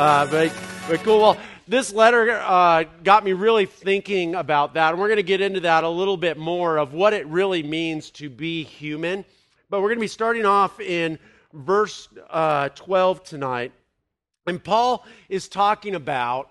Uh, but, but cool. Well, this letter uh, got me really thinking about that. And we're going to get into that a little bit more of what it really means to be human. But we're going to be starting off in verse uh, 12 tonight. And Paul is talking about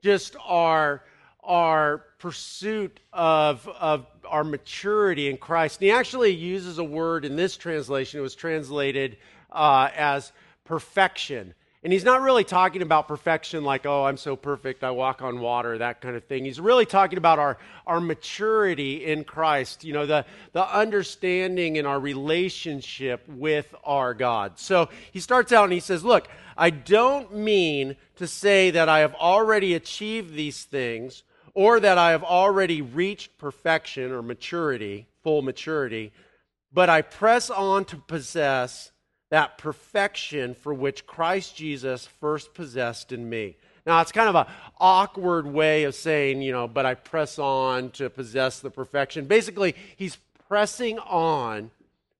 just our, our pursuit of, of our maturity in Christ. And he actually uses a word in this translation. It was translated uh, as perfection. And he's not really talking about perfection like, oh, I'm so perfect, I walk on water, that kind of thing. He's really talking about our, our maturity in Christ, you know, the, the understanding in our relationship with our God. So he starts out and he says, look, I don't mean to say that I have already achieved these things or that I have already reached perfection or maturity, full maturity, but I press on to possess that perfection for which Christ Jesus first possessed in me. Now, it's kind of an awkward way of saying, you know, but I press on to possess the perfection. Basically, he's pressing on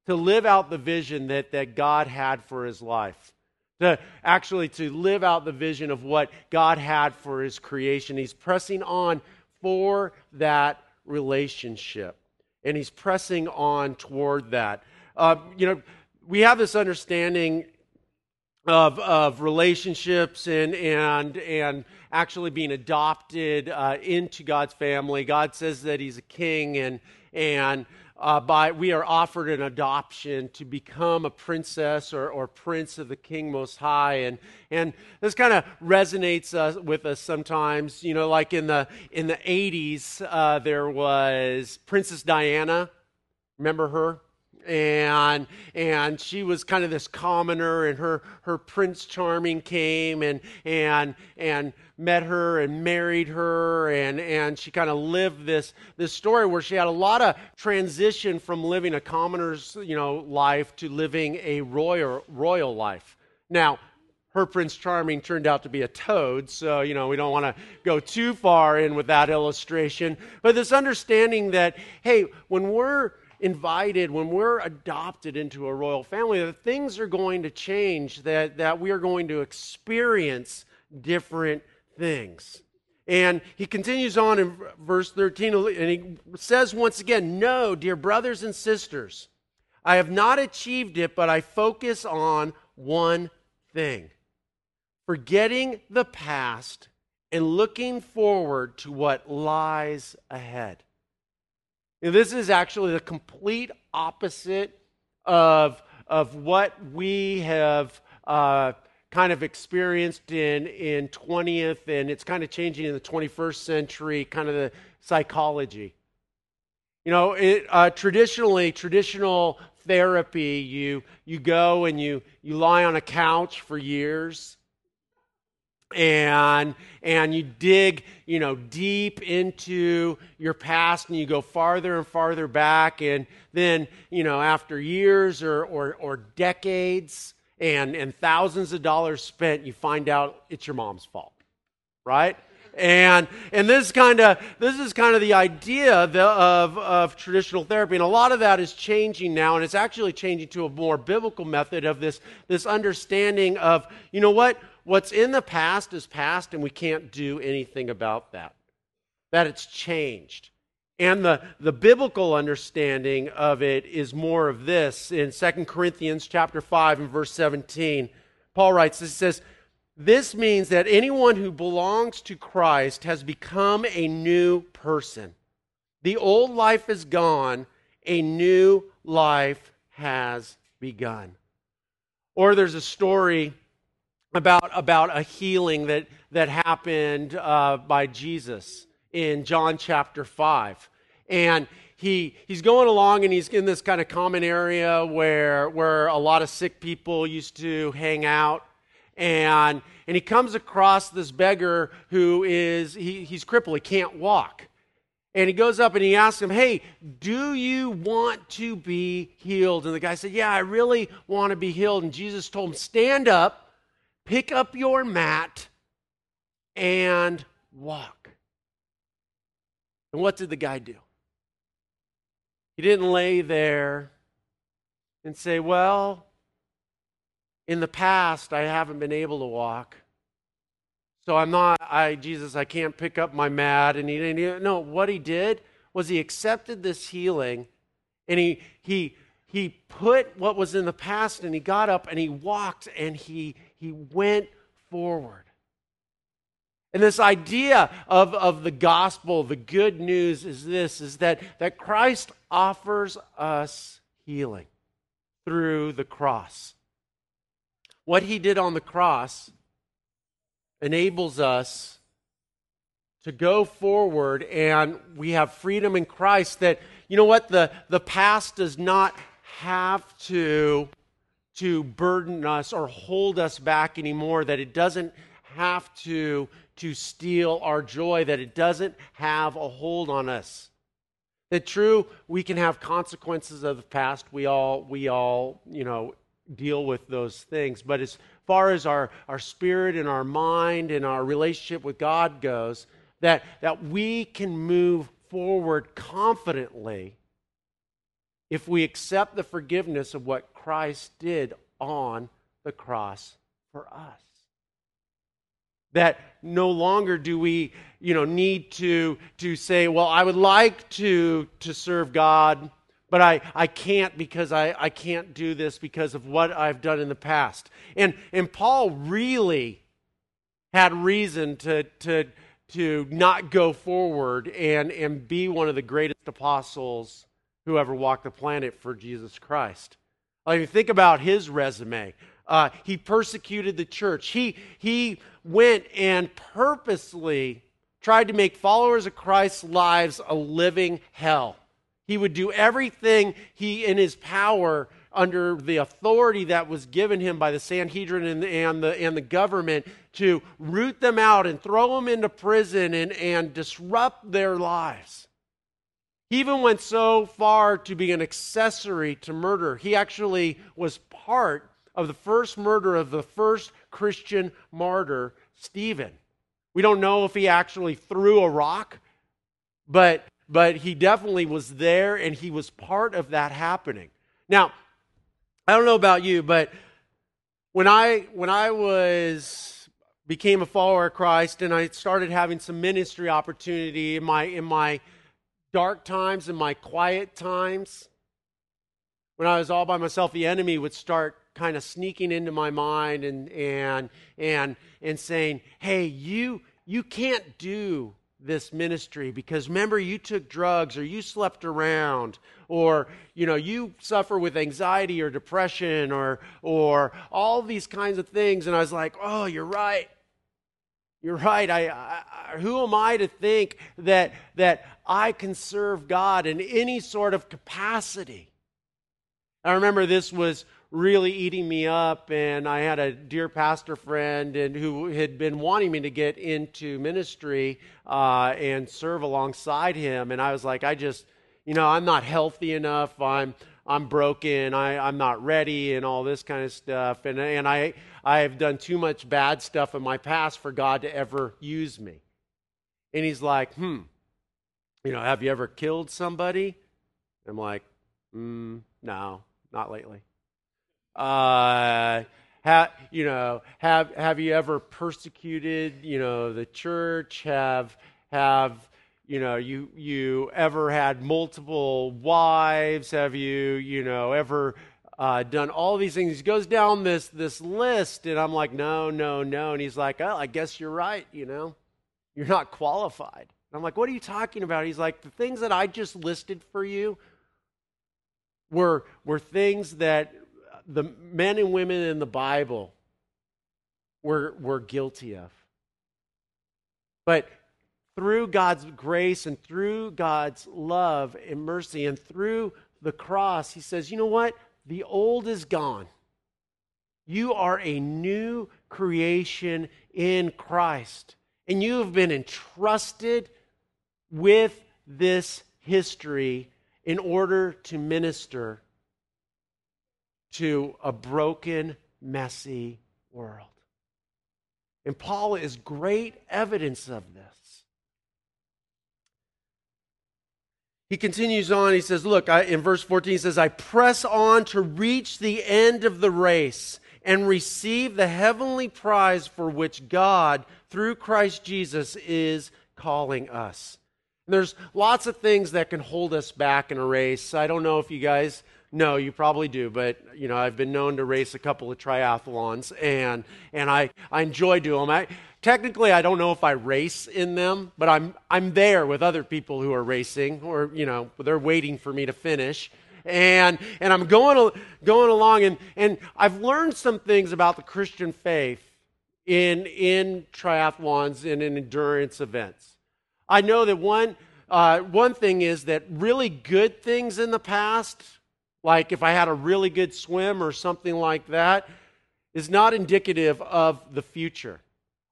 to live out the vision that, that God had for his life. To actually to live out the vision of what God had for his creation. He's pressing on for that relationship. And he's pressing on toward that. Uh, you know, we have this understanding of, of relationships and, and, and actually being adopted uh, into God's family. God says that He's a king, and, and uh, by, we are offered an adoption to become a princess or, or prince of the King Most High. And, and this kind of resonates uh, with us sometimes. You know, like in the, in the 80s, uh, there was Princess Diana. Remember her? And and she was kind of this commoner and her her prince charming came and and and met her and married her and and she kind of lived this this story where she had a lot of transition from living a commoner's you know life to living a royal royal life now her Prince Charming turned out to be a toad, so, you know, we don't want to go too far in with that illustration. But this understanding that, hey, when we're invited, when we're adopted into a royal family, that things are going to change, that, that we are going to experience different things. And he continues on in verse 13, and he says once again, No, dear brothers and sisters, I have not achieved it, but I focus on one thing forgetting the past and looking forward to what lies ahead. This is actually the complete opposite of, of what we have uh, kind of experienced in, in 20th, and it's kind of changing in the 21st century, kind of the psychology. You know, it, uh, traditionally, traditional therapy, you, you go and you, you lie on a couch for years and and you dig you know deep into your past and you go farther and farther back and then you know after years or or, or decades and and thousands of dollars spent you find out it's your mom's fault right? And and this kind of this is kind of the idea of, of traditional therapy. And a lot of that is changing now and it's actually changing to a more biblical method of this this understanding of you know what what's in the past is past, and we can't do anything about that. That it's changed. And the, the biblical understanding of it is more of this. In 2 Corinthians chapter 5 and verse 17, Paul writes, this says, This means that anyone who belongs to Christ has become a new person. The old life is gone, a new life has begun. Or there's a story about, about a healing that, that happened uh, by Jesus in John chapter 5. And he, he's going along and he's in this kind of common area where, where a lot of sick people used to hang out. And, and he comes across this beggar who is, he, he's crippled, he can't walk. And he goes up and he asks him, Hey, do you want to be healed? And the guy said, Yeah, I really want to be healed. And Jesus told him, Stand up pick up your mat and walk. And what did the guy do? He didn't lay there and say, Well, in the past, I haven't been able to walk. So I'm not, I, Jesus, I can't pick up my mat and he didn't, no, what he did was he accepted this healing and he, he, he put what was in the past and he got up and he walked and he, he went forward. And this idea of, of the gospel, the good news is this, is that, that Christ offers us healing through the cross. What he did on the cross enables us to go forward and we have freedom in Christ that you know what the the past does not have to to burden us or hold us back anymore that it doesn't have to to steal our joy that it doesn't have a hold on us. That true we can have consequences of the past. We all we all you know deal with those things. But as far as our, our spirit and our mind and our relationship with God goes, that, that we can move forward confidently if we accept the forgiveness of what Christ did on the cross for us. That no longer do we, you know, need to, to say, well, I would like to, to serve God but I, I can't because I, I can't do this because of what I've done in the past. And, and Paul really had reason to, to, to not go forward and, and be one of the greatest apostles who ever walked the planet for Jesus Christ. I mean, think about his resume. Uh, he persecuted the church. He, he went and purposely tried to make followers of Christ's lives a living hell. He would do everything he in his power under the authority that was given him by the Sanhedrin and and the, and the government to root them out and throw them into prison and, and disrupt their lives. He even went so far to be an accessory to murder. He actually was part of the first murder of the first Christian martyr, Stephen. We don't know if he actually threw a rock, but but he definitely was there and he was part of that happening. Now, I don't know about you, but when I when I was became a follower of Christ and I started having some ministry opportunity in my in my dark times and my quiet times when I was all by myself the enemy would start kind of sneaking into my mind and and and and saying, "Hey, you you can't do this ministry because remember you took drugs or you slept around or you know you suffer with anxiety or depression or or all these kinds of things. And i was like oh you're right you're right. I, I who am i to think that that i can serve god in any sort of capacity? I remember this was really eating me up and i had a dear pastor friend and who had been wanting me to get into ministry uh, and serve alongside him and i was like i just you know i'm not healthy enough. I'm i'm broken. I, i'm not ready and all this kind of stuff. And, and i i have done too much bad stuff in my past for god to ever use me and he's like hmm you know have you ever killed somebody i'm like mm, no not lately uh, have, you know, have, have you ever persecuted, you know, the church? Have, have, you know, you, you ever had multiple wives? Have you, you know, ever uh, done all these things? He goes down this, this list, and I'm like, no, no, no. And he's like, oh, I guess you're right, you know, you're not qualified. I'm like, what are you talking about? He's like, the things that I just listed for you were, were things that the men and women in the Bible were, were guilty of. But through God's grace and through God's love and mercy and through the cross, he says, you know what? The old is gone. You are a new creation in Christ. And you have been entrusted with this history in order to minister to a broken, messy world. And Paul is great evidence of this. He continues on, he says, Look, I, in verse 14, he says, I press on to reach the end of the race and receive the heavenly prize for which God, through Christ Jesus, is calling us. And there's lots of things that can hold us back in a race. I don't know if you guys know, you probably do, but you know, I've been known to race a couple of triathlons and and I, I enjoy doing them. I, technically I don't know if I race in them, but I'm I'm there with other people who are racing or you know, they're waiting for me to finish and and I'm going going along, and and I've learned some things about the Christian faith in in triathlons and in endurance events. I know that one uh, one thing is that really good things in the past, like if I had a really good swim or something like that, is not indicative of the future.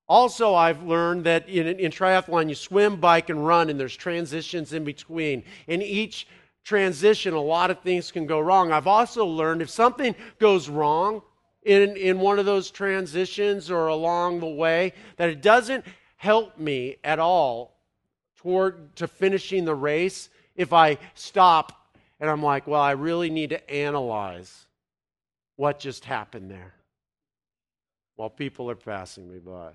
Also, I've learned that in, in triathlon, you swim, bike, and run, and there's transitions in between. In each transition, a lot of things can go wrong. I've also learned if something goes wrong in, in one of those transitions or along the way, that it doesn't help me at all toward to finishing the race if I stop and I'm like, well, I really need to analyze what just happened there while people are passing me by.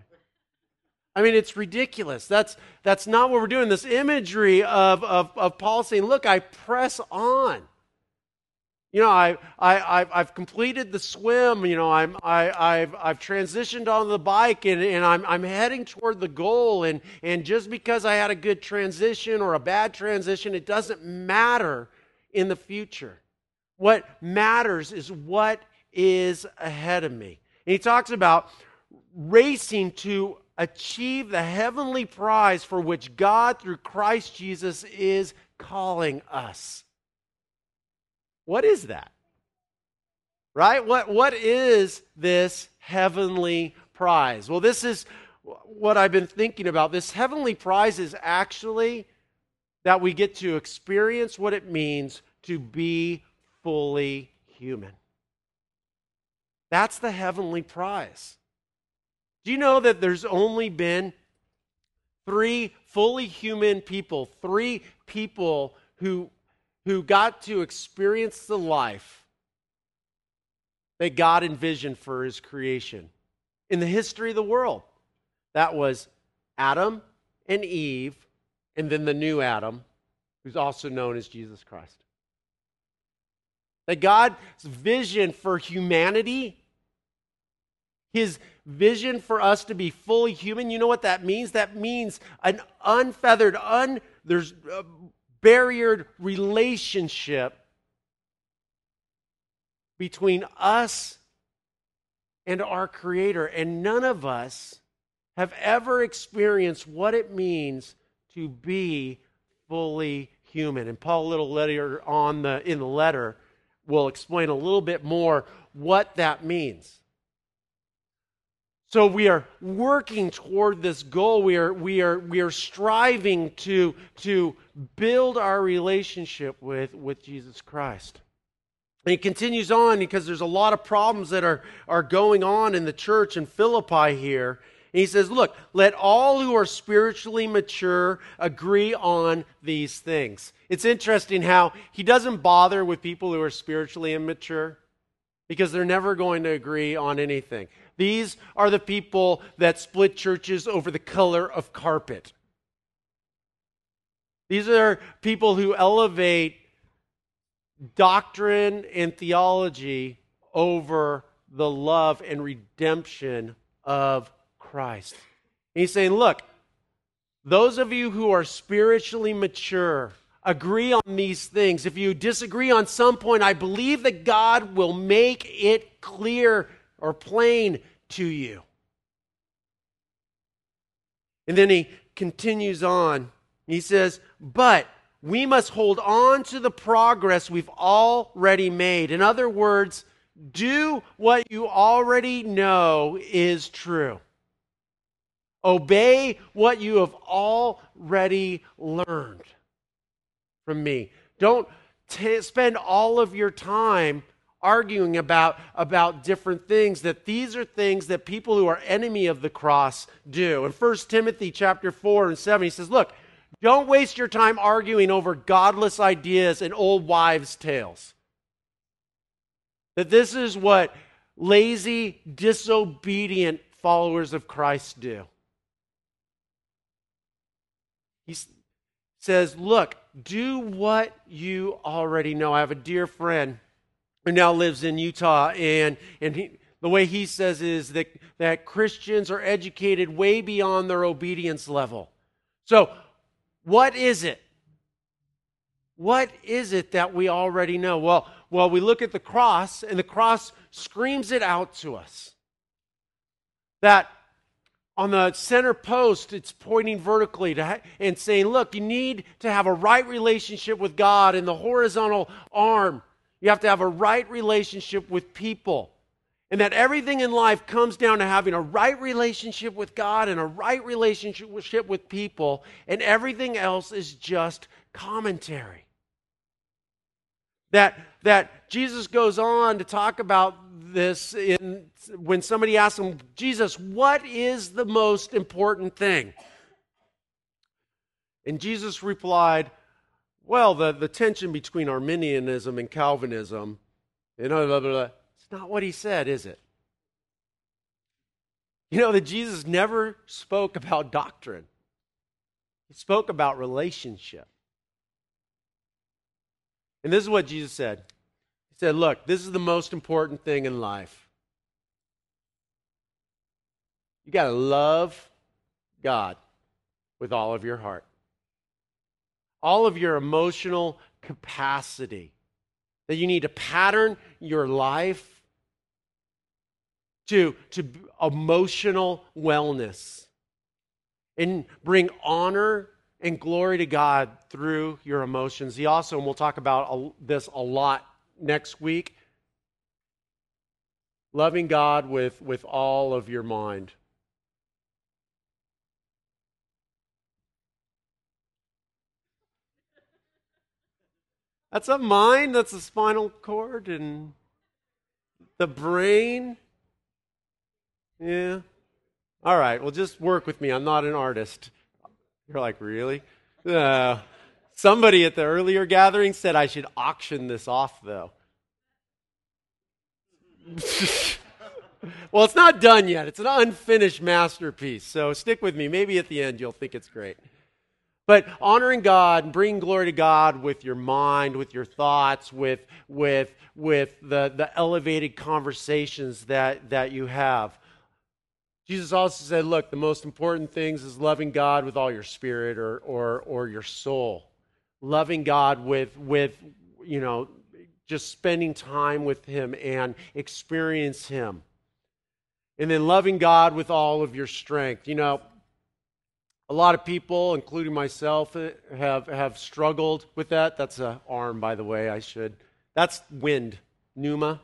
I mean, it's ridiculous. That's, that's not what we're doing. This imagery of, of, of Paul saying, Look, I press on. You know, I, I, I've, I've completed the swim. You know, I'm, I, I've, I've transitioned on the bike and, and I'm, I'm heading toward the goal. And, and just because I had a good transition or a bad transition, it doesn't matter in the future. What matters is what is ahead of me. And he talks about racing to achieve the heavenly prize for which God, through Christ Jesus, is calling us. What is that? Right? What, what is this heavenly prize? Well, this is what I've been thinking about. This heavenly prize is actually that we get to experience what it means to be fully human. That's the heavenly prize. Do you know that there's only been three fully human people, three people who, who got to experience the life that God envisioned for his creation in the history of the world? That was Adam and Eve, and then the new Adam, who's also known as Jesus Christ. That God's vision for humanity his vision for us to be fully human, you know what that means? That means an unfeathered, un, there's a barriered relationship between us and our Creator. And none of us have ever experienced what it means to be fully human. And Paul, a little later on the, in the letter, will explain a little bit more what that means. So we are working toward this goal. We are, we are, we are striving to, to build our relationship with, with Jesus Christ. And he continues on because there's a lot of problems that are, are going on in the church in Philippi here. And he says, Look, let all who are spiritually mature agree on these things. It's interesting how he doesn't bother with people who are spiritually immature because they're never going to agree on anything. These are the people that split churches over the color of carpet. These are people who elevate doctrine and theology over the love and redemption of Christ. And he's saying, look, those of you who are spiritually mature, agree on these things. If you disagree on some point, I believe that God will make it clear or plain to you. And then he continues on. He says, But we must hold on to the progress we've already made. In other words, do what you already know is true. Obey what you have already learned from me. Don't t- spend all of your time arguing about, about different things that these are things that people who are enemy of the cross do in 1 timothy chapter 4 and 7 he says look don't waste your time arguing over godless ideas and old wives tales that this is what lazy, disobedient followers of Christ do. He says, Look, do what you already know. I have a dear friend who now lives in Utah, and, and he, the way he says is that, that Christians are educated way beyond their obedience level. So, what is it? What is it that we already know? Well, well, we look at the cross, and the cross screams it out to us. That on the center post, it's pointing vertically to, and saying, look, you need to have a right relationship with God. In the horizontal arm, you have to have a right relationship with people. And that everything in life comes down to having a right relationship with God and a right relationship with people, and everything else is just commentary. That, that Jesus goes on to talk about this in, when somebody asks him, Jesus, what is the most important thing? And Jesus replied, Well, the, the tension between Arminianism and Calvinism, you know, blah, blah, blah. it's not what he said, is it? You know that Jesus never spoke about doctrine. He spoke about relationship. And this is what Jesus said He said, Look, this is the most important thing in life. You got to love God with all of your heart, all of your emotional capacity. That you need to pattern your life to, to emotional wellness and bring honor and glory to God through your emotions. He also, and we'll talk about this a lot next week, loving God with, with all of your mind. That's a mind, that's a spinal cord and the brain. Yeah. All right, well, just work with me. I'm not an artist. You're like, really? Uh, somebody at the earlier gathering said I should auction this off, though. well, it's not done yet. It's an unfinished masterpiece. So stick with me. Maybe at the end you'll think it's great. But honoring God and bringing glory to God with your mind, with your thoughts, with, with, with the, the elevated conversations that, that you have. Jesus also said, look, the most important things is loving God with all your spirit or, or, or your soul. Loving God with, with, you know, just spending time with Him and experience Him. And then loving God with all of your strength. You know, a lot of people, including myself, have, have struggled with that. That's an arm, by the way, I should. That's wind, pneuma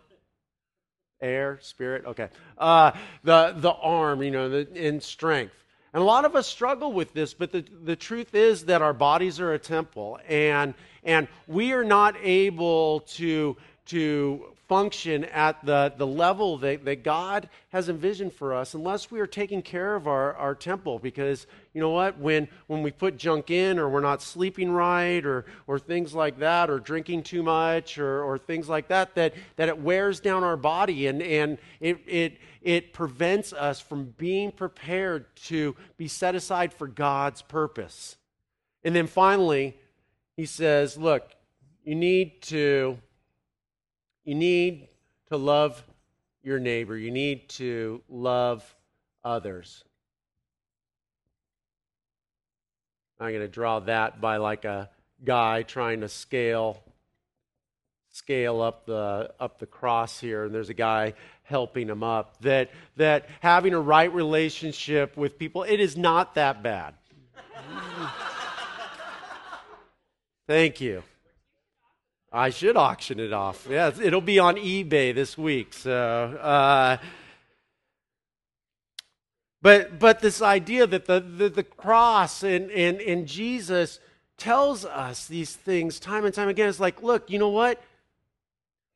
air, spirit. Okay, uh, the the arm, you know, the, in strength. And a lot of us struggle with this, but the, the truth is that our bodies are a temple, and and we are not able to to function at the, the level that, that God has envisioned for us unless we are taking care of our, our temple. Because you know what? When, when we put junk in, or we're not sleeping right, or, or things like that, or drinking too much, or, or things like that, that, that it wears down our body and, and it, it, it prevents us from being prepared to be set aside for God's purpose. And then finally, he says, Look, you need to you need to love your neighbor, you need to love others. I'm going to draw that by like a guy trying to scale scale up the up the cross here and there's a guy helping him up. That that having a right relationship with people it is not that bad. Thank you I should auction it off. Yeah, it'll be on eBay this week. So, uh, but but this idea that the the, the cross and, and and Jesus tells us these things time and time again. It's like, look, you know what?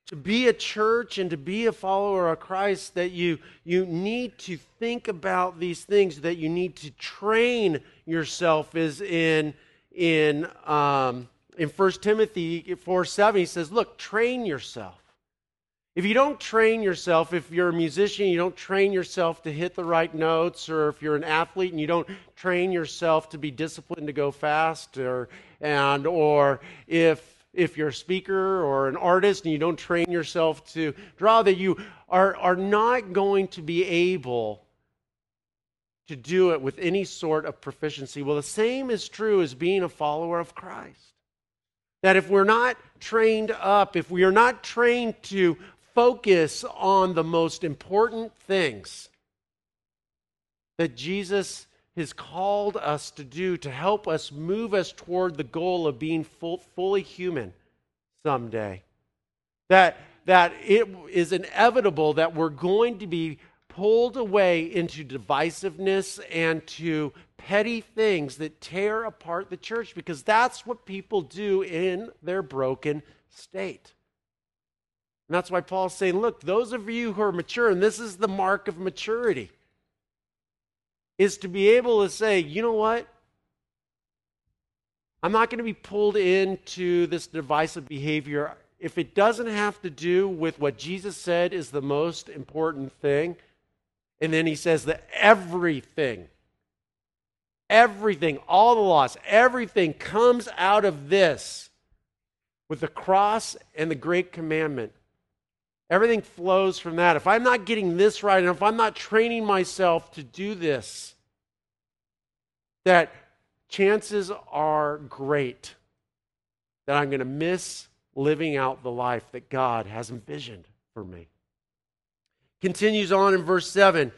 To be a church and to be a follower of Christ, that you you need to think about these things. That you need to train yourself is in in. Um, in 1 Timothy 4 7, he says, Look, train yourself. If you don't train yourself, if you're a musician, you don't train yourself to hit the right notes, or if you're an athlete and you don't train yourself to be disciplined to go fast, or and or if if you're a speaker or an artist and you don't train yourself to draw, that you are, are not going to be able to do it with any sort of proficiency. Well, the same is true as being a follower of Christ. That if we're not trained up, if we are not trained to focus on the most important things that Jesus has called us to do to help us move us toward the goal of being full, fully human someday. That, that it is inevitable that we're going to be pulled away into divisiveness and to petty things that tear apart the church because that's what people do in their broken state. And that's why Paul's saying, look, those of you who are mature, and this is the mark of maturity is to be able to say, you know what? I'm not going to be pulled into this divisive behavior if it doesn't have to do with what Jesus said is the most important thing. And then he says that everything, everything, all the laws, everything comes out of this with the cross and the great commandment. Everything flows from that. If I'm not getting this right, and if I'm not training myself to do this, that chances are great that I'm going to miss living out the life that God has envisioned for me. Continues on in verse 7.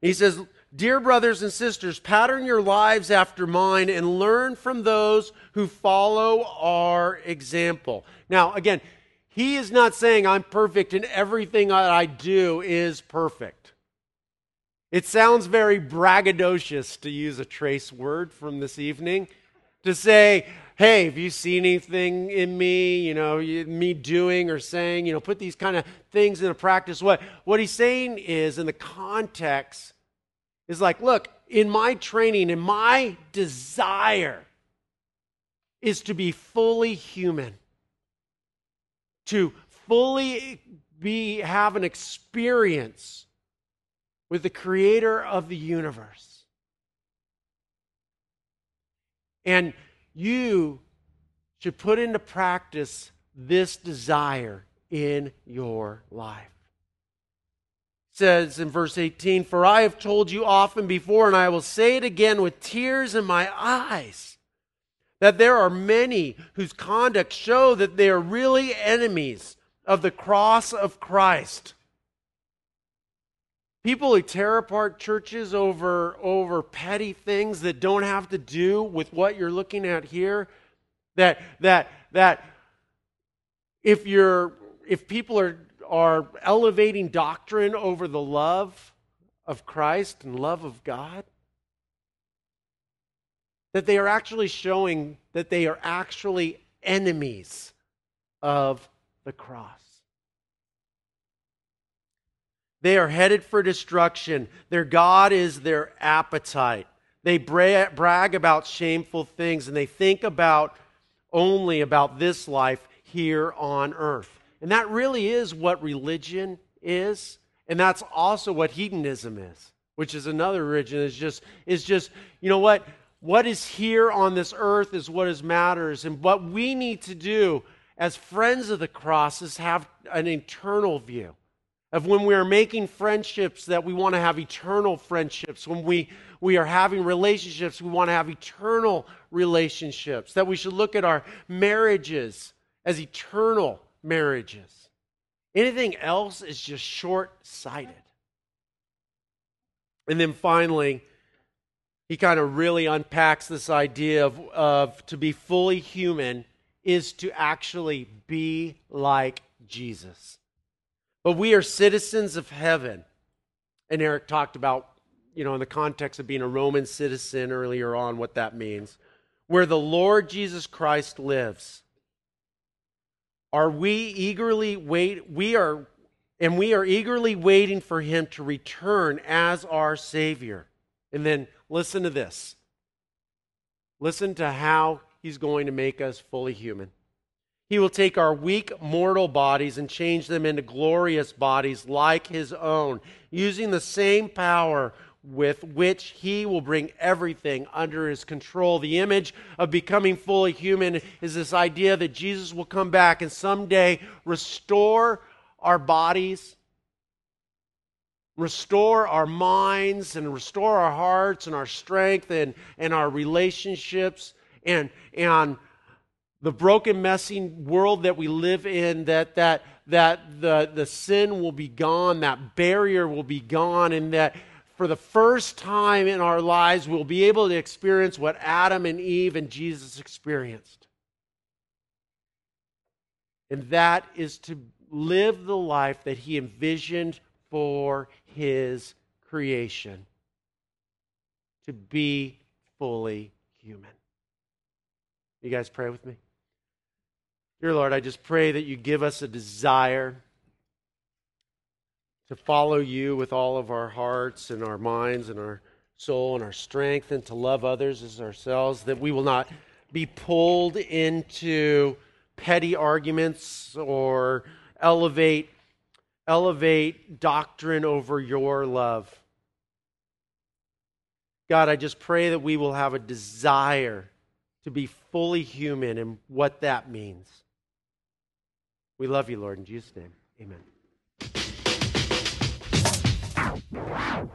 He says, Dear brothers and sisters, pattern your lives after mine and learn from those who follow our example. Now, again, he is not saying I'm perfect and everything that I do is perfect. It sounds very braggadocious, to use a trace word from this evening, to say, hey, have you seen anything in me, you know, me doing or saying, you know, put these kind of things into practice. What, what he's saying is, in the context, is like, look, in my training, in my desire is to be fully human to fully be have an experience with the creator of the universe. And you should put into practice this desire in your life. Says in verse 18, For I have told you often before, and I will say it again with tears in my eyes that there are many whose conduct show that they are really enemies of the cross of Christ. People who tear apart churches over, over petty things that don't have to do with what you're looking at here. That, that, that if, you're, if people are, are elevating doctrine over the love of Christ and love of God, that they are actually showing that they are actually enemies of the cross. They are headed for destruction. Their God is their appetite. They bra- brag about shameful things and they think about only about this life here on earth. And that really is what religion is. And that's also what hedonism is, which is another religion is just is just, you know what? what is here on this earth is what is matters. And what we need to do as friends of the cross is have an eternal view of when we are making friendships that we want to have eternal friendships when we, we are having relationships we want to have eternal relationships that we should look at our marriages as eternal marriages anything else is just short-sighted and then finally he kind of really unpacks this idea of, of to be fully human is to actually be like Jesus. But we are citizens of heaven. And Eric talked about, you know, in the context of being a Roman citizen earlier on, what that means. Where the Lord Jesus Christ lives. Are we eagerly wait we are and we are eagerly waiting for him to return as our savior. And then listen to this. Listen to how he's going to make us fully human. He will take our weak mortal bodies and change them into glorious bodies like his own, using the same power with which he will bring everything under his control. The image of becoming fully human is this idea that Jesus will come back and someday restore our bodies, restore our minds, and restore our hearts and our strength and, and our relationships and, and the broken, messy world that we live in, that, that, that the, the sin will be gone, that barrier will be gone, and that for the first time in our lives, we'll be able to experience what Adam and Eve and Jesus experienced. And that is to live the life that he envisioned for his creation to be fully human. You guys pray with me? Dear Lord, I just pray that you give us a desire to follow you with all of our hearts and our minds and our soul and our strength and to love others as ourselves, that we will not be pulled into petty arguments or elevate elevate doctrine over your love. God, I just pray that we will have a desire to be fully human and what that means. We love you, Lord, in Jesus' name. Amen. Wow.